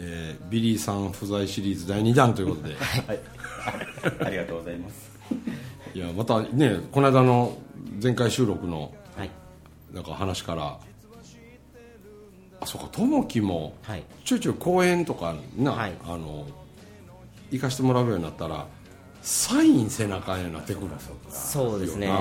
えービリーさん不在シリーズ第2弾ということで。はい。ありがとうございます。いやまたねこの間の前回収録のはい。なんか話からあそうか友樹もはい。ちょいちょい公演とかな、はい。あの行かしてもらうようになったらサインせなあかんようになってくるそうですね。よな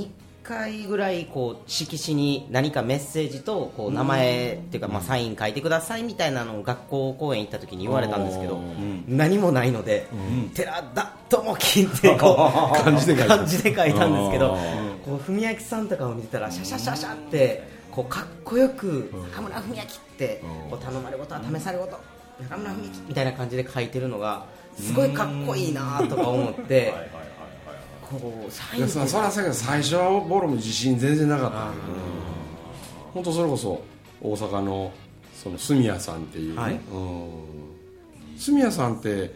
2回ぐらいこう色紙に何かメッセージとこう名前っていうかまあサイン書いてくださいみたいなのを学校公演行った時に言われたんですけど何もないので寺田智樹ってこう漢字で書いた。漢字で書いたんですけどあこう文明さんとかを見てたらシャシャシャシャってこうかっこよく中村文明ってこう頼まれ事は試され事中村文明みたいな感じで書いてるのがすごいかっこいいなとか思ってンっていやそそらそうやけど最初はボロも自信全然なかった本当それこそ大阪のその住谷さんっていうね、はい。うん。住谷さんって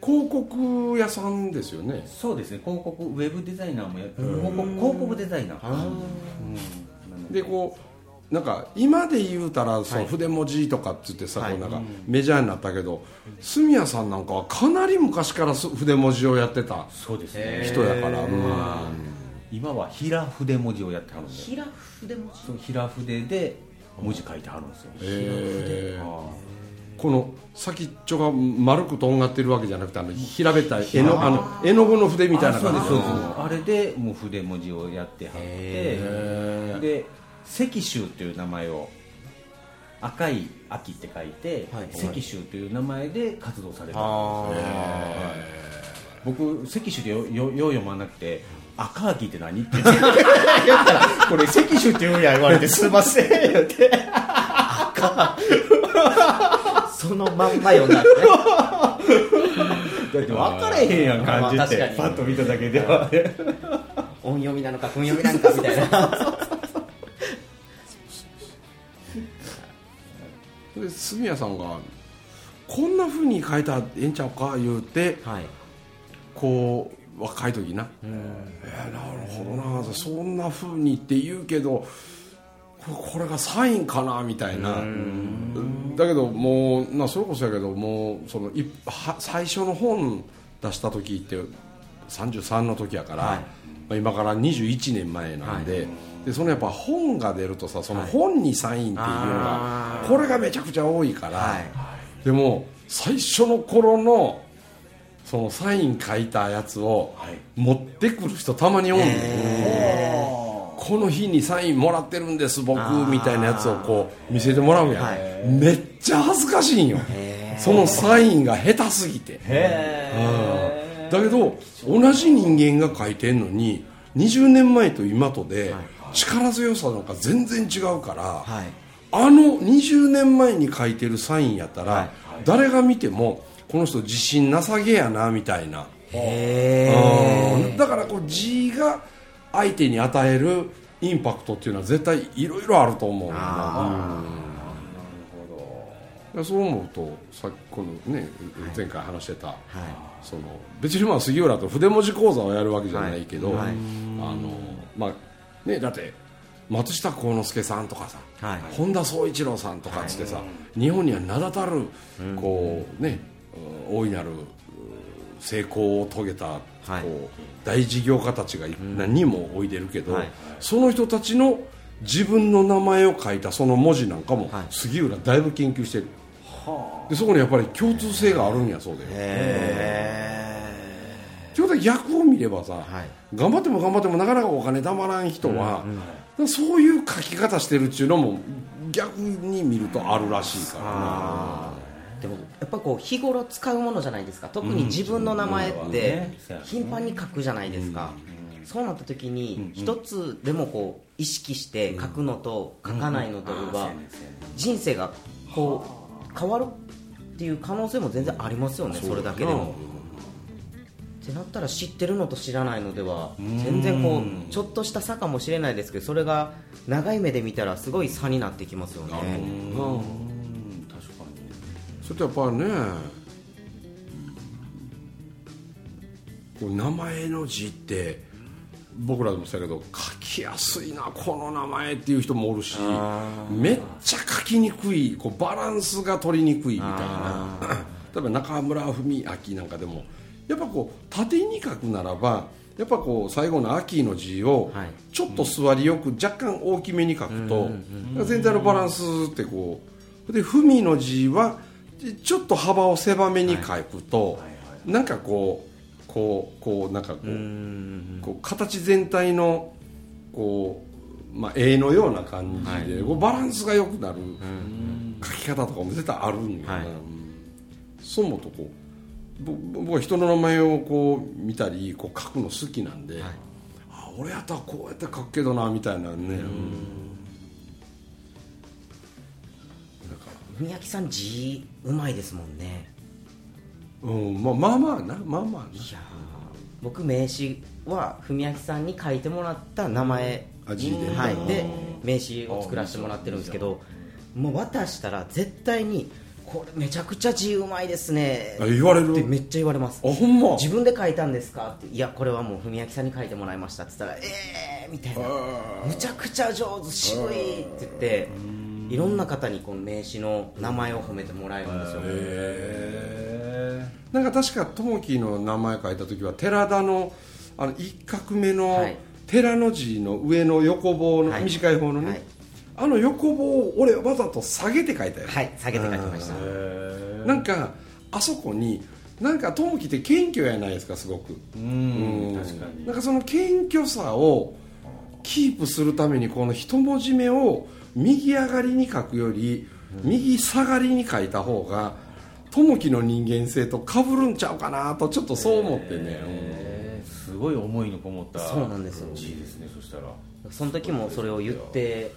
広告屋さんですよね。そうですね。広告ウェブデザイナーもやって、広告広告デザイナー。うん。でこうなんか今で言うたらその筆文字とかっつってさ、はい。こうなんかメジャーになったけど住谷さんなんかはかなり昔からす筆文字をやってたそうですね。人やから、うん。今は平筆文字をやってはるんで。平筆文字？そう平筆で文字書いてはるんですよ。へー。あこの先っちょが丸くとんがってるわけじゃなくてあの平べったい絵のあの絵の具の筆みたいな感じそうで。あれでもう筆文字をやってはって、へで石州という名前を赤い秋って書いて、はい石州という名前で活動されてるんですよあ僕石州でよよよう読まなくて赤秋って何って。言ったらこれ石州って言うんや言われてすいません言って。あそのまんま読んだんですね。だって分からへんやん感じって。まあパッと見ただけではね。音読みなのか訓読みなのかみたいなで住谷さんがこんなふうに書いたらええんちゃうか言うてはい。こう若い時な「えーなるほどなそんなふうにって言うけどここれがサインかな」みたいな。だけどもうなそれこそやけどもうそのいは最初の本出した時って33の時やから、はいまあ、今から21年前なんで,、でそのやっぱ本が出るとさその本にサインっていうのが、これがめちゃくちゃ多いから、はい。でも最初の頃のそのサイン書いたやつを持ってくる人たまにおんねん。この日にサインもらってるんです僕みたいなやつをこう見せてもらうやん、はい。めっちゃ恥ずかしいんよ。そのサインが下手すぎて。うんだけど同じ人間が書いてんのに20年前と今とで力強さなんか全然違うから、はい。あの20年前に書いてるサインやったら、はい。誰が見てもこの人自信なさげやなみたいな、だからこう字が相手に与えるインパクトっていうのは絶対いろいろあると思うなうん。そう思うとさっきこのね前回話してた、はいその別にまあ杉浦と筆文字講座をやるわけじゃないけど、はい。はい。あのまあねだって松下幸之助さんとかさ、はい。本田宗一郎さんとかっつってさ、日本には名だたるこうねうん大いなるうん成功を遂げた、はい。こう大事業家たちが何人もおいでるけど、はい。その人たちの自分の名前を書いたその文字なんかも、はい。杉浦だいぶ研究してるでそこにやっぱり共通性があるんやそうで。へということは逆を見ればさ、はい。頑張っても頑張ってもなかなかお金たまらん人は、そういう書き方してるっていうのも逆に見るとあるらしいから。なでもやっぱこう日頃使うものじゃないですか。特に自分の名前ってうん。頻繁に書くじゃないですか、そうなった時に一つでもこう意識して書くのと書かないのとは人生がこう変わるっていう可能性も全然ありますよねそれだけでも。ってなったら知ってるのと知らないのでは全然こうちょっとした差かもしれないですけどそれが長い目で見たらすごい差になってきますよね。うん確かに。それとやっぱりねこう名前の字って僕らでもそうやけど書きやすいなこの名前っていう人もおるしめっちゃ書きにくいこうバランスが取りにくいみたいな。例えば中村文明なんかでもやっぱこう縦に書くならばやっぱこう最後の「秋」の字をはい。ちょっと座りよく若干大きめに書くと全体のバランスってこうで「文」の字はちょっと幅を狭めに書くとなんかこうこうこうなんかこうこう形全体のこう、まあ、絵のような感じで、こうバランスが良くなる書き方とかも絶対あるんよな、はい。うん。そう思うとこうぼ僕は人の名前をこう見たりこう書くの好きなんで、あ俺やったらこうやって書くけどなみたいなね、うん。文明さん字うまいですもんねうんまあ、まあまあなまあまあな。いやー僕名刺は文明さんに書いてもらった名前あ字ではい、で名刺を作らせてもらってるんですけどもう渡したら絶対にこれめちゃくちゃ字うまいですね。あ言われる？ってめっちゃ言われます。あほんま？自分で書いたんですか？っていやこれはもう文明さんに書いてもらいましたって言ったらええー、みたいな。むちゃくちゃ上手渋いって言っていろんな方にこの名刺の名前を褒めてもらえるんですよ。へなんか確か友樹の名前書いた時は寺田のあの一画目のはい。寺の字の上の横棒の、はい。短い方のね、はい。あの横棒を俺わざと下げて書いたよ、はい。下げて書きました。えなんかあそこになんか友樹って謙虚やないですかすごく。うん。うん。確かに。なんかその謙虚さをキープするためにこの一文字目を右上がりに書くより右下がりに書いた方が友樹の人間性と被るんちゃうかなとちょっとそう思ってね、えー。すごい思いのこもったそうなんですよ。字ですねそしたら。その時もそれを言って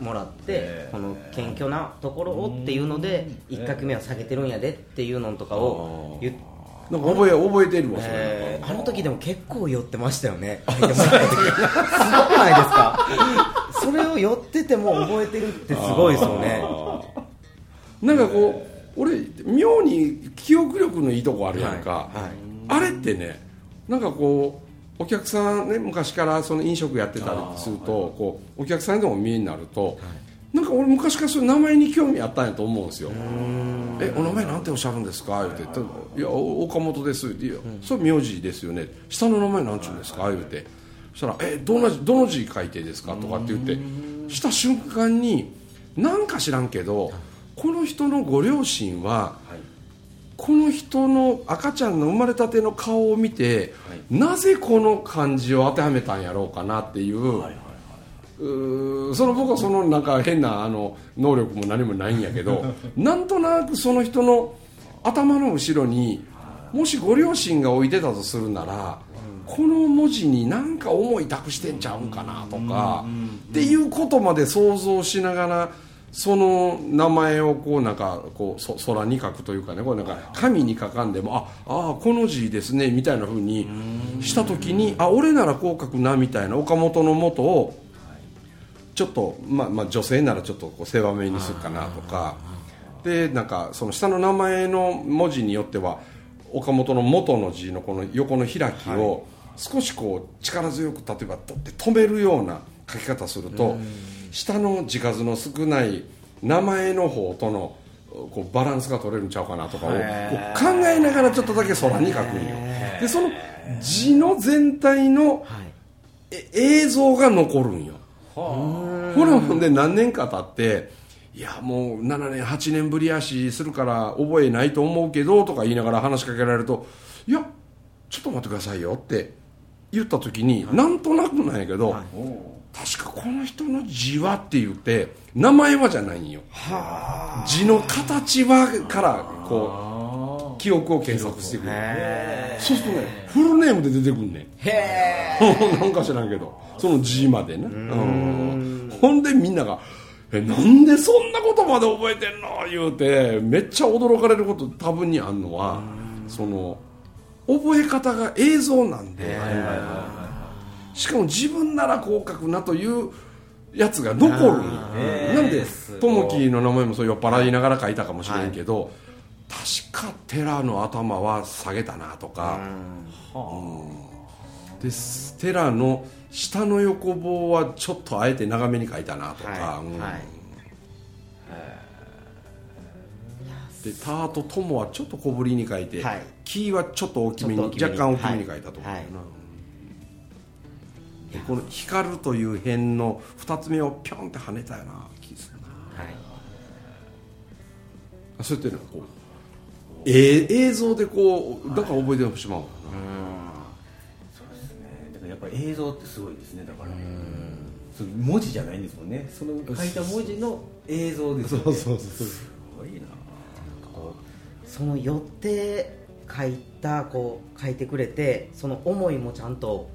もらってえー。この謙虚なところをっていうので一画目は下げてるんやでっていうのとかを言っなんか覚え覚えてるわそれ、えー。あの時でも結構寄ってましたよね。書いてもらった時すごくないですか？それを寄ってても覚えてるってすごいですよね。なんかこう俺妙に記憶力のいいとこあるやんか、はいはい。あれってねなんかこうお客さんね昔からその飲食やってたりするとこうお客さんでも見えになると、なんか俺昔からそういう名前に興味あったんやと思うんですよ「えお名前なんておっしゃるんですか?」言うて「い。やお岡本です」って「いやそれ名字ですよね。下の名前なんちゅうんですか?」言うて。そしたら「えどのどの字書いてですか?」とかって言ってした瞬間になんか知らんけどこの人のご両親は、この人の赤ちゃんの生まれたての顔を見て、なぜこの漢字を当てはめたんやろうかなっていう,、うーその僕はそのなんか変なあの能力も何もないんやけど なんとなくその人の頭の後ろにもしご両親が置いてたとするなら、この文字に何か思い託してんちゃうんかなとか、っていうことまで想像しながらその名前をこうなんかこうそ空に書くというかねこうなんか紙に書かんでもああこの字ですねみたいなふうにした時にあ俺ならこう書くなみたいな岡本の元をちょっと、まあ、まあ女性ならちょっとこう狭めにするかなとか。でなんかその下の名前の文字によっては岡本の元の字のこの横の開きを少しこう力強く例えば取って止めるような書き方すると下の字数の少ない名前の方とのこうバランスが取れるんちゃうかなとかを考えながらちょっとだけ空に書くんよ。でその字の全体の映像が残るんよ。ほらほんで何年か経っていやもう7年8年ぶりやしするから覚えないと思うけどとか言いながら話しかけられるといやちょっと待ってくださいよって言った時に、なんとなくなんやけど、確かこの人の字はって言って名前はじゃないんよ。字の形はからこう記憶を検索してくる。そうするとねフルネームで出てくんねん。へ なんか知らんけどその字までね。うん。ほんでみんなが「えなんでそんなことまで覚えてんの？言うてめっちゃ驚かれること多分にあるのはその覚え方が映像なんで、しかも自分ならこう書くなというやつが残るなんで友樹の名前もそう酔っ払いながら書いたかもしれんけど、確か寺の頭は下げたなとか、うん。で寺の下の横棒はちょっとあえて長めに書いたなとか、うん。はい。はいで「た」と「とも」はちょっと小ぶりに書いてはい「き」はちょっと大きめに若干大きめに書いたと思うな、はい。でこの「光る」という辺の2つ目をピョンって跳ねたよな気がするな。はい。あそうやってねこうええ映像でこうだから覚えてしまうのかだからやっぱり映像ってすごいですね。だからその文字じゃないんですもんね。その書いた文字の映像ですよね。そうそうそうすごいな。こうその寄って書いたこう書いてくれてその思いもちゃんと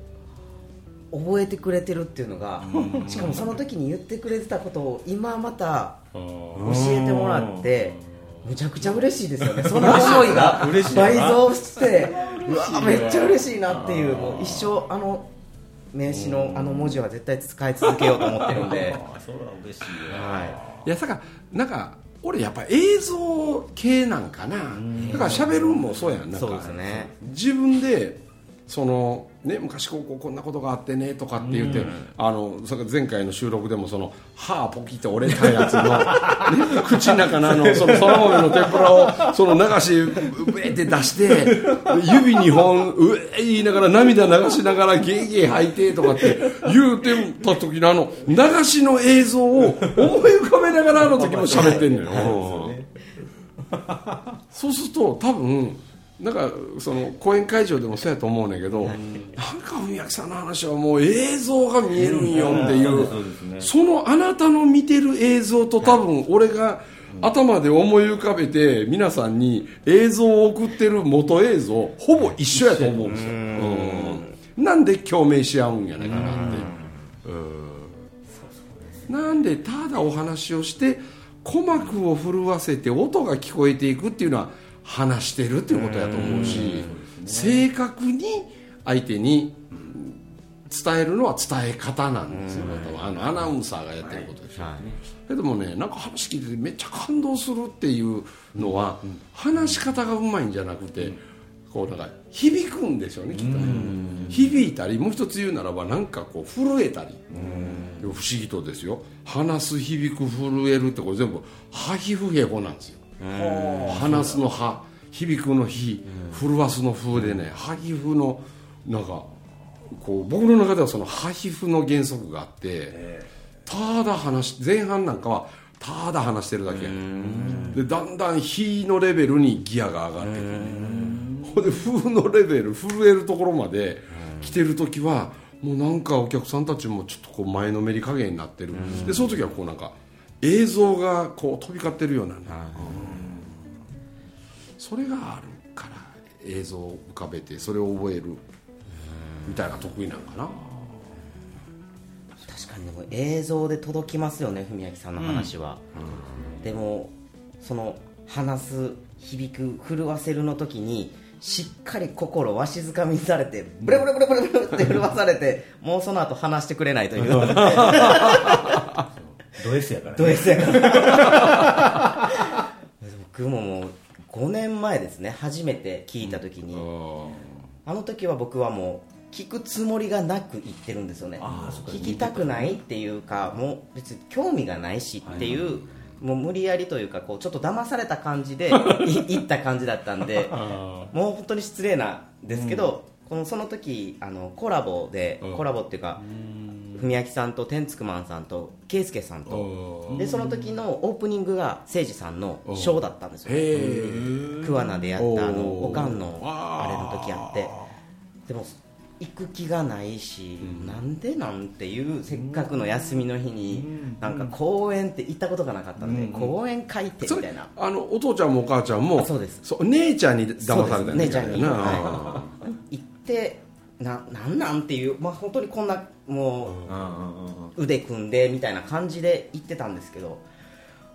覚えてくれてるっていうのがしかもその時に言ってくれてたことを今また教えてもらってむちゃくちゃ嬉しいですよね。その思いが。倍増してうわめっちゃ嬉しいなっていうもう一生あの名刺のあの文字は絶対使い続けようと思ってるんで。それは嬉しいなはい。いやだからなんか俺やっぱ映像系なんかな。だから喋るんもそうやん。なんかそうですね。自分でそのね昔こうこんなことがあってねとかって言って、あのそれ前回の収録でもその歯ポキって折れたやつの、ね、口の中のあのそのそら豆の天ぷらをその流しうえって出して指2本うえ言いながら涙流しながらゲーゲー吐いてとかって言うてた時のあの流しの映像を思い浮かべながらあの時も喋ってんのよ。そうすると多分なんかその講演会場でもそうやと思うねんけど、なんか文明さんの話はもう映像が見えるんよっていう、そうですね。そのあなたの見てる映像と多分俺が頭で思い浮かべて皆さんに映像を送ってる元映像ほぼ一緒やと思うんですよ、うん。なんで共鳴し合うんやないかなって、うん。なんでただお話をして鼓膜を震わせて音が聞こえていくっていうのは話してるっていうことやと思うし正確に相手に伝えるのは伝え方なんですよね多分あのアナウンサーがやってることでしょ、けどもねなんか話聞いててめっちゃ感動するっていうのは、話し方がうまいんじゃなくて、こうなんか響くんでしょうねきっとね、響いたりもう一つ言うならばなんかこう震えたり、不思議とですよ。話す響く震えるってこれ全部ハヒフヘホなんですよ話すの歯響くの火震わすの風でねハヒフのなんかこう僕の中ではそのハヒフの原則があって、ただ話し前半なんかはただ話してるだけ。やでだんだん火のレベルにギアが上がってくる。ほんで風のレベル震えるところまで来てる時はもうなんかお客さんたちもちょっとこう前のめり加減になってる。でその時はこうなんか映像がこう飛び交ってるようなね。それがあるから映像を浮かべてそれを覚える。みたいな得意なんかな。確かにでも映像で届きますよね文明さんの話は、でもその話す響く震わせるの時にしっかり心わしづかみにされてブレブレブレブレブレって震わされてもうその後話してくれないという ド S やからドね S やから。僕ももう5年前ですね。初めて聞いた時に、あの時は僕はもう聞くつもりがなく言ってるんですよね。聞きたくないっていうかもう別に興味がないしっていう、もう無理やりというかこうちょっと騙された感じでい 言った感じだったんでもう本当に失礼なんですけど、このその時あのコラボで、うん。コラボっていうか文明さんと天竺マンさんと圭介さんと。でその時のオープニングが誠司さんのショーだったんですよ桑名でやったあのおかんのあれの時やって。でも行く気がないし、なんでなんていうせっかくの休みの日に、なんか公園って行ったことがなかったんで、公園書いてみたいな。あのお父ちゃんもお母ちゃんもあそうです。そう姉ちゃんに騙されたんやそうです。姉ちゃんに。なは行ってななんなんっていう、まあ、本当にこんなもう腕組んでみたいな感じで言ってたんですけど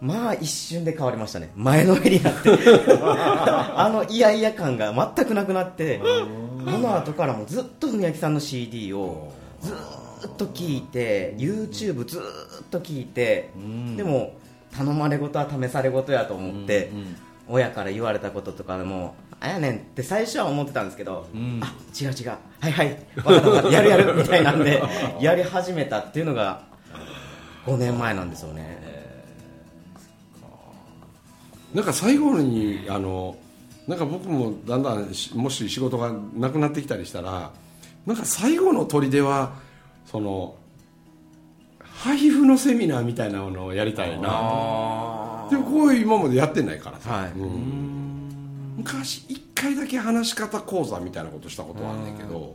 まあ一瞬で変わりましたね。前のめりになって。あのイヤイヤ感が全くなくなってこの後からもずっと文明さんの CD をずっと聴いて YouTube ずっと聴いてん。でも頼まれ事は試され事やと思ってうんうん親から言われたこととかでもあやねんって最初は思ってたんですけど、ん。あ違う違う。はいはい。分かったやるやる。みたいなんで やり始めたっていうのが5年前なんですよね。なんか最後にあのなんか僕もだんだんしもし仕事がなくなってきたりしたらなんか最後の砦はその配布のセミナーみたいなのをやりたいなあでもこういう今までやってないからさ、はい。うん。昔一回だけ話し方講座みたいなことしたことはあんねんけど。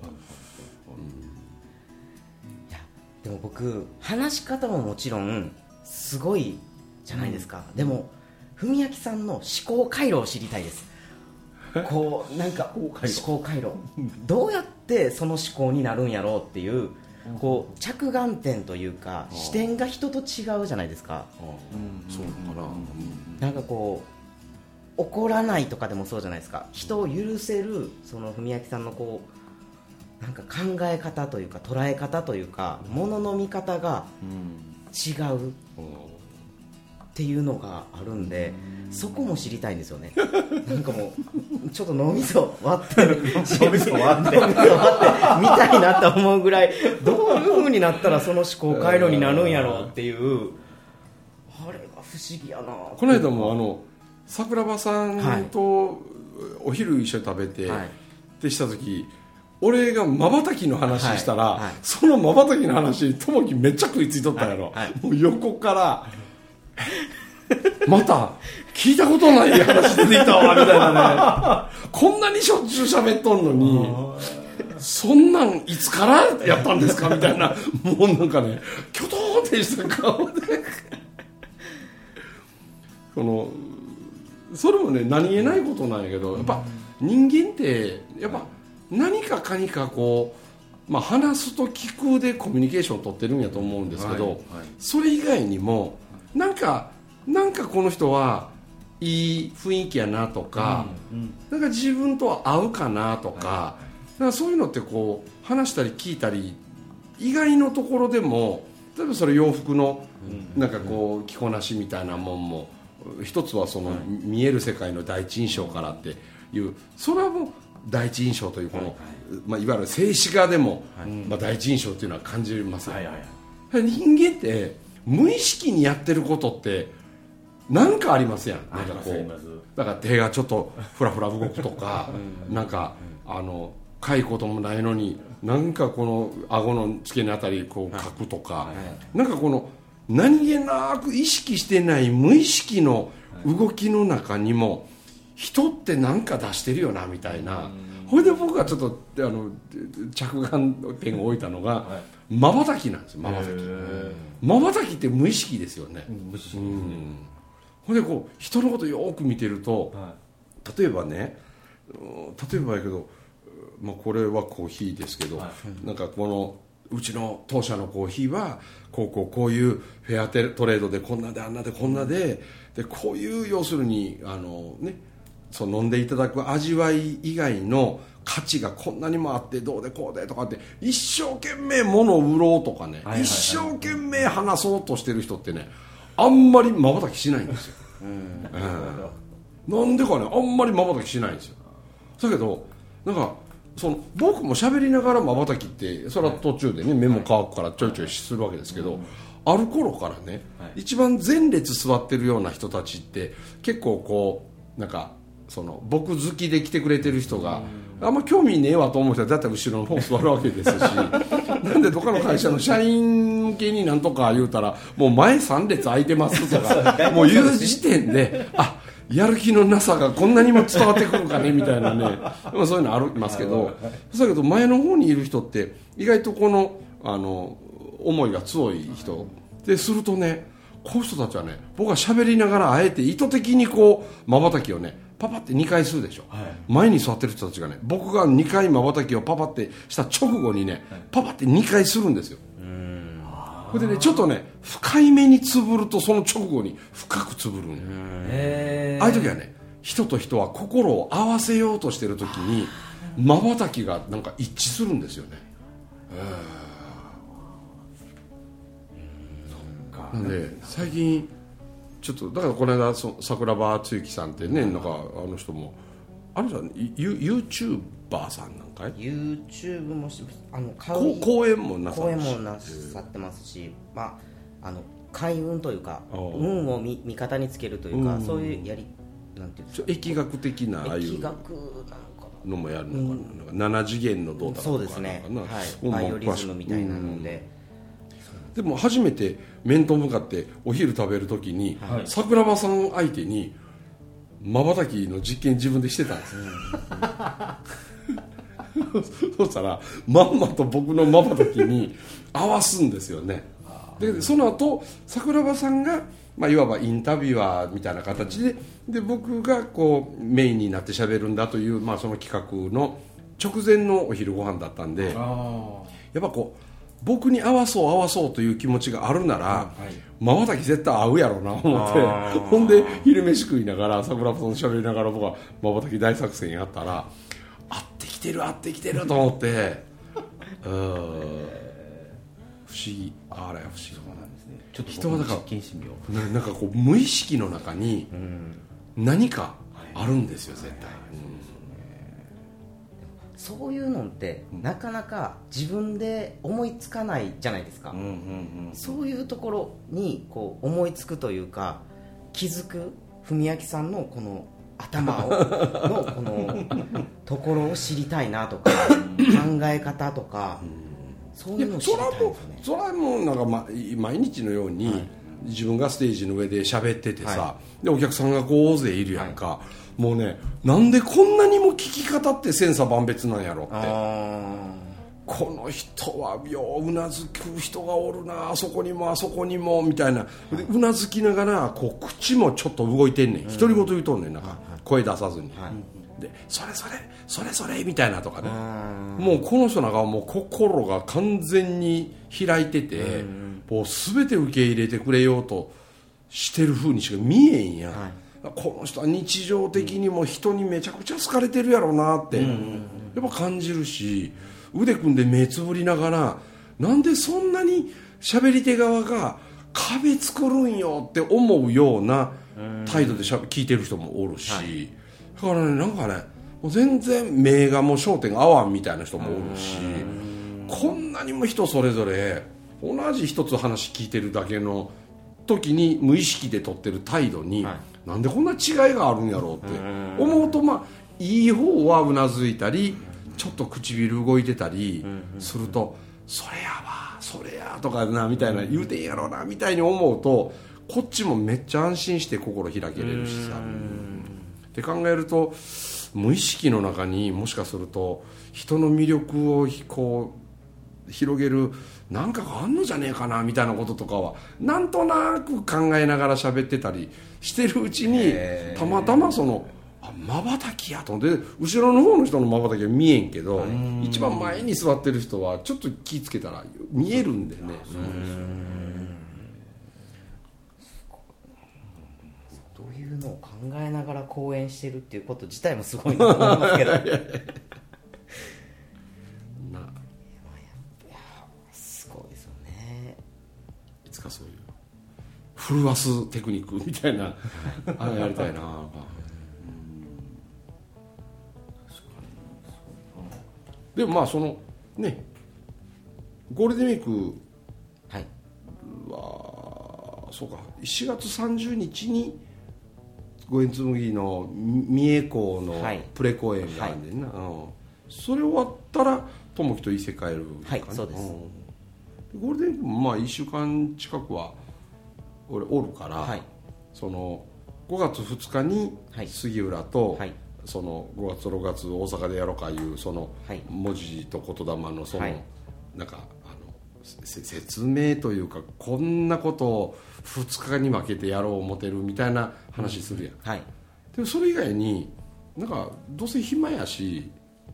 でも僕話し方ももちろんすごいじゃないですか、でも文明さんの思考回路を知りたいです。こうなんか思考回路。どうやってその思考になるんやろうっていうこう着眼点というか視点が人と違うじゃないですか。そうかな、なんかこう怒らないとかでもそうじゃないですか。人を許せるその文明さんのこうなんか考え方というか捉え方というかものの見方が違うっていうのがあるんでそこも知りたいんですよね。なんかもうちょっと脳みそ割って脳みそ割って。脳みそ割ってみたいなと思うぐらいどういう風になったらその思考回路になるんやろうっていうあれが不思議やな。この間もあの桜庭さんとお昼一緒に食べて、はい。でした時俺がまばたきの話したら、はい。はい。そのまばたきの話にともきめっちゃ食いついとったやろ、もう横から また聞いたことない話出てきたわみたいなね。こんなにしょっちゅう喋っとんのにそんなんいつからやったんですかみたいなもうなんかねキョトーンってした顔で。このそれもね何気ないことなんやけどやっぱ人間ってやっぱ何かかにかこう、まあ、話すと聞くでコミュニケーションを取ってるんやと思うんですけど、はいはい。それ以外にもなんかなんかこの人はいい雰囲気やなとか、なんか自分とは合うかなとか,、なんかそういうのってこう話したり聞いたり意外のところでも例えばそれ洋服のなんかこう着こなしみたいなもんも一つはその見える世界の第一印象からっていうそれはもう第一印象というこの、まあ、いわゆる静止画でも、まあ、第一印象というのは感じますよ、はいはいはい。人間って無意識にやってることって何かありますやん。なんかこうだから手がちょっとフラフラ動くとかなんかあのかいこともないのになんかこの顎の付け根あたりこう書くとか、なんかこの何気なく意識してない無意識の動きの中にも人って何か出してるよなみたいなほいで僕がちょっとあの着眼点を置いたのがまばたきなんですよまばたき。まばたきって無意識ですよね。うんほんでこう人のことよく見てると例えばねうん例えばやけど、まあ、これはコーヒーですけど、なんかこのうちの当社のコーヒーはこうこうこういうフェアテトレードでこんなであんなでこんなででこういう要するにあの、ね、そう飲んでいただく味わい以外の価値がこんなにもあってどうでこうでとかって一生懸命物を売ろうとかね、はいはい一生懸命話そうとしてる人ってねあんまりまばたきしないんですよ、なんでかねあんまりまばたきしないんですよ。だけどなんかその僕も喋りながらまばたきってそれは途中でね目も乾くからちょいちょいするわけですけど、ある頃からね、一番前列座ってるような人たちって結構こうなんかその僕好きで来てくれてる人が、あんま興味ねえわと思う人はだったら後ろの方座るわけですし なんでどっかの会社の社員向けになんとか言うたらもう前3列空いてますとかもう言う時点であやる気のなさがこんなにも伝わってくるかねみたいなね。まあそういうのありますけどだけど前の方にいる人って意外とこのあの思いが強い人。でするとねこういう人たちはね僕は喋りながらあえて意図的にこうまばたきをねパパって2回するでしょ、はい。前に座ってる人たちがね僕が2回まばたきをパパってした直後にね、パパって2回するんですよ。これでねちょっとね深い目につぶるとその直後に深くつぶるんああいう時はね人と人は心を合わせようとしてる時にまばたきがなんか一致するんですよね。なんで最近ちょっとだからこの間そ桜庭つゆきさんってねなんかあの人もあの人はユ YouTuber さんなんかい？YouTube もしあの買こう講演もなさ公演もなさってますし、まあ、あの開運というか運を味味方につけるというか、そういうやりなんていうんですちょ疫学的なああいうか疫学なのかのもやるのかな,、なんか7次元のどうなだそうですね。なんかなはい。うんバイオリズムみたいなので、でも初めて面と向かってお昼食べる時に、はい。桜庭さん相手にまばたきの実験自分でしてたんです。よ、そしたらまんまと僕のまばたきに合わすんですよね。でその後桜庭さんが、まあ、いわばインタビュアーみたいな形でで僕がこうメインになって喋るんだという、まあ、その企画の直前のお昼ご飯だったんであやっぱこう僕に合わそう合わそうという気持ちがあるならいまばたき絶対合うやろうな思ってほんで昼飯食いながら桜庭さんと喋りながら僕はまばたき大作戦やったら合ってきてる合ってきてると思って うーん。不思議。あれ不思議ちょっと人はだからななんかこう無意識の中に何かあるんですよ絶対、そういうのってなかなか自分で思いつかないじゃないですか、うんうんうんそういうところにこう思いつくというか気づく文明さんのこの頭を のこのところを知りたいなとか考え方とかそういうのを知りたいですね。それはもうなんか、ま、毎日のように、自分がステージの上で喋っててさ、はでお客さんがこう大勢いるやんか、もうねなんでこんなにも聞き方って千差万別なんやろって。あこの人はよううなずく人がおるなあそこにもあそこにもみたいな。でうなずきながらこう口もちょっと動いてんねん。独り言言うとんねんなんか。声出さずに、でそれそれそれそれみたいなとかね。ーもうこの人なんかはもう心が完全に開いてて、もう全て受け入れてくれようとしてる風にしか見えんやん、はい。この人は日常的にも人にめちゃくちゃ好かれてるやろうなって、やっぱ感じるし腕組んで目つぶりながらなんでそんなに喋り手側が壁作るんよって思うような態度でしゃ聞いてる人もおるし、だからねなんかねもう全然目がもう焦点が合わんみたいな人もおるしこんなにも人それぞれ同じ一つ話聞いてるだけの時に無意識で取ってる態度に、はい。なんでこんな違いがあるんやろうって思うとまあいい方はうなずいたりちょっと唇動いてたりすると「それやわそれや」とかなみたいな言うてんやろうなみたいに思うとこっちもめっちゃ安心して心開けれるしさって考えると無意識の中にもしかすると人の魅力をこう広げるなんかがあんのじゃねえかなみたいなこととかはなんとなく考えながら喋ってたりしてるうちにたまたまそのまばたきやと。思って後ろの方の人のまばたきは見えんけど一番前に座ってる人はちょっと気ぃつけたら見えるんでねどういうのを考えながら講演してるっていうこと自体もすごいなと思いますけど。な。すごいですよね。いつかそういう。震わすテクニックみたいなあれやりたいなでもまあそのねゴールデンウィークはい。はそうか。4月30日に五円紬の三重港のはい。プレ公演があるんでんな、うん。それ終わったら友樹と伊勢帰るかな。はいそうです。ん。ゴールデンウィークもまあ1週間近くは俺おるから、はい。その5月2日にはい。杉浦と、はい。その5月6月大阪でやろうかいうそのはい。文字と言霊のその、はい。なんかあのせ説明というかこんなことを2日に分けてやろう思てるみたいな話するやん、はい。でもそれ以外になんかどうせ暇やし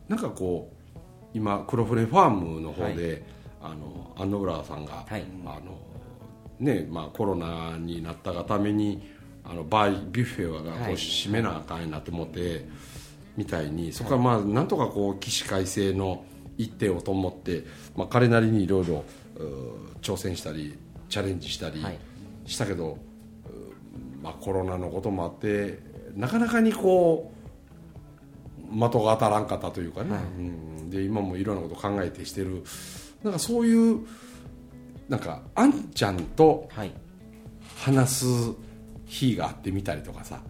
なんかこう今黒船ファームの方で、あの安野浦さんが、はい。あのねまあ、コロナになったがためにあのバービュッフェがこうはい閉めなあかんなって思って、みたいにそこからまあなんとかこう起死回生の一手をと思って、まあ、彼なりにいろいろ挑戦したりチャレンジしたりはいしたけど、まあ、コロナのこともあってなかなかにこう的が当たらんかったというかね、うん、で今もいろんなこと考えてしてる。なんかそういうなんかあんちゃんとはい。話す日があってみたりとかさ、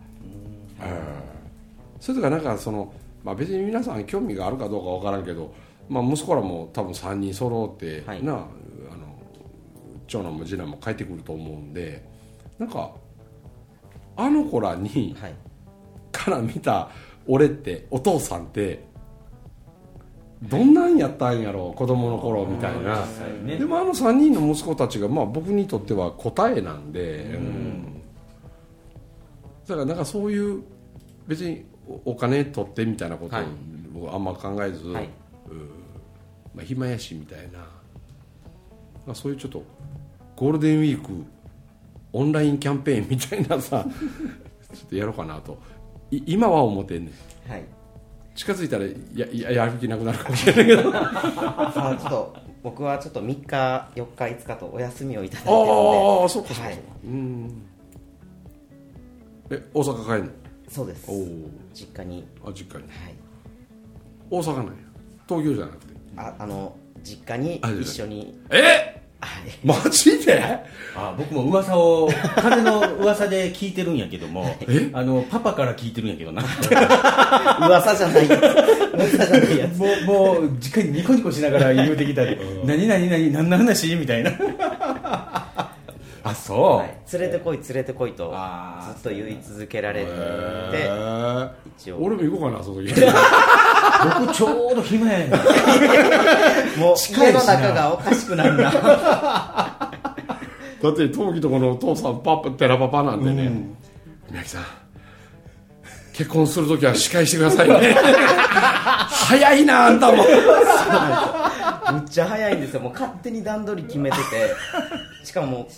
うん。それとかなんかその、まあ、別に皆さん興味があるかどうかわからんけど、まあ、息子らも多分3人揃って、はい。な長男も次男も帰ってくると思うんでなんかあの子らにはい。から見た俺ってお父さんってどんなんやったんやろう子供の頃みたいな、ね。でもあの3人の息子たちが、まあ、僕にとっては答えなんで、うん。だからなんかそういう別におお金取ってみたいなことはい。をあんま考えず、はい。うん。まあ、暇やしみたいな、まあ、そういうちょっとゴールデンウィークオンラインキャンペーンみたいなさ ちょっとやろうかなと。い今は思ってんねん。はい。近づいたらやややる気なくなるかもしれないけど。あさあちょっと僕はちょっと3日4日5日とお休みをいただいてるのあそうかそうか、はいうんえ大阪帰るのでそうです実家にあ実家にはい大阪なんや東京じゃなくてああの実家にあ一緒に。え？はい。マジで？あ僕も噂を風の噂で聞いてるんやけどもえ？あのパパから聞いてるんやけどな。噂じゃない。やつ噂じゃないやつ。もうもう実家にニコニコしながら言うてきたり「何何何何の話?」みたいなあそう、はい。連れてこい連れてこいとあーずっと言い続けられて一応。俺も行こうかなその時。僕ちょうど暇やねん。もう家の中がおかしくなるな だって陶器とこのお父さんパパテラパパなんでね、宮城さん結婚する時は司会してくださいね。早いなあんたも。むっちゃ早いんですよ。もう勝手に段取り決めててしかも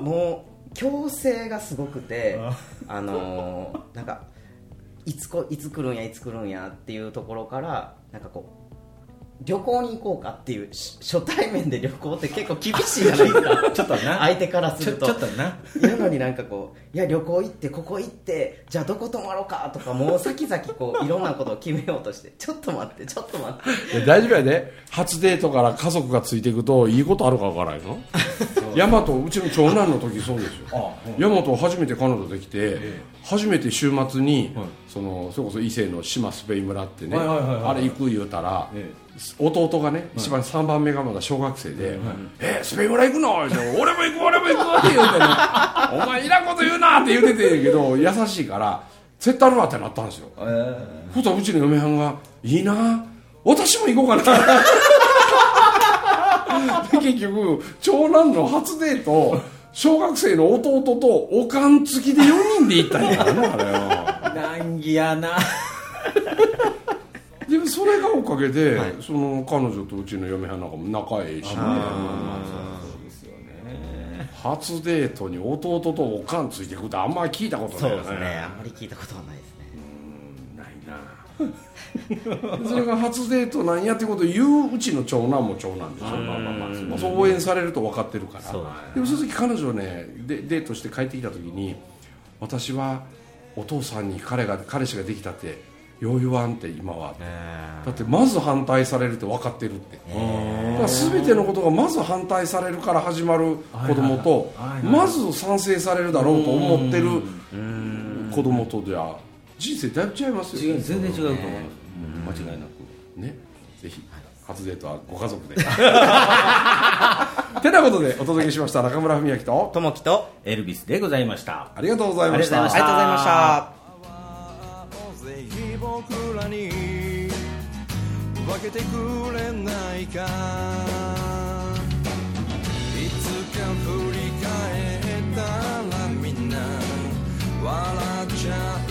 もう強制がすごくてあのーなんかいつこいつ来るんやいつ来るんやっていうところからなんかこう旅行に行こうかっていうし初対面で旅行って結構厳しいじゃないですか。ちょっとな。相手からすると。ちょっとな。やのになんかこういや旅行行ってここ行ってじゃあどこ泊まろうかとかもう先々こう いろんなことを決めようとしてちょっと待ってちょっと待って。いや大丈夫やで。初デートから家族がついていくといいことあるかわからないの大和うちの長男の時そうですよ。大和初めて彼女できて、初めて週末に、そのそれこそ伊勢の島スペイン村ってね、はいはいはいはいあれ行く言うたら、え弟がね、一番3番目がまだ小学生で「えスペイン村行くの?」って「俺も行く俺も行く」って言うてね 「お前いらんこと言うな」って言うててんけど優しいから絶対あるわってなったんですよ。えふとうちの嫁はんが「いいな私も行こうかな」で結局長男の初デート小学生の弟とおかん付きで4人で行ったんやからねあれは。難儀やなでもそれがおかげで、その彼女とうちの嫁はんなんかも仲ええしね。初デートに弟とおかんついてくってあんまり聞いたことないよそうですね。あんまり聞いたことはないですね。ないな。それが初デートなんやってことを言ううちの長男も長男でしょ。まあまあまあまあそう応援されると分かってるから。そう。でもその時彼女ねでデートして帰ってきた時に私はお父さんに彼が彼氏ができたってよう言わんって今は。だってまず反対されるって分かってるって。だから全てのことがまず反対されるから始まる子供とまず賛成されるだろうと思ってる子供とじゃ人生だいぶ違いますよ。違う全然違うと思います間違いなく。ねぜひ初デートはご家族で。てなことでお届けしました中村文明とともきとエルビスでございました。ありがとうございました。ありがとうございました僕らに分けてくれないか。いつか振り返ったらみんな笑っちゃう。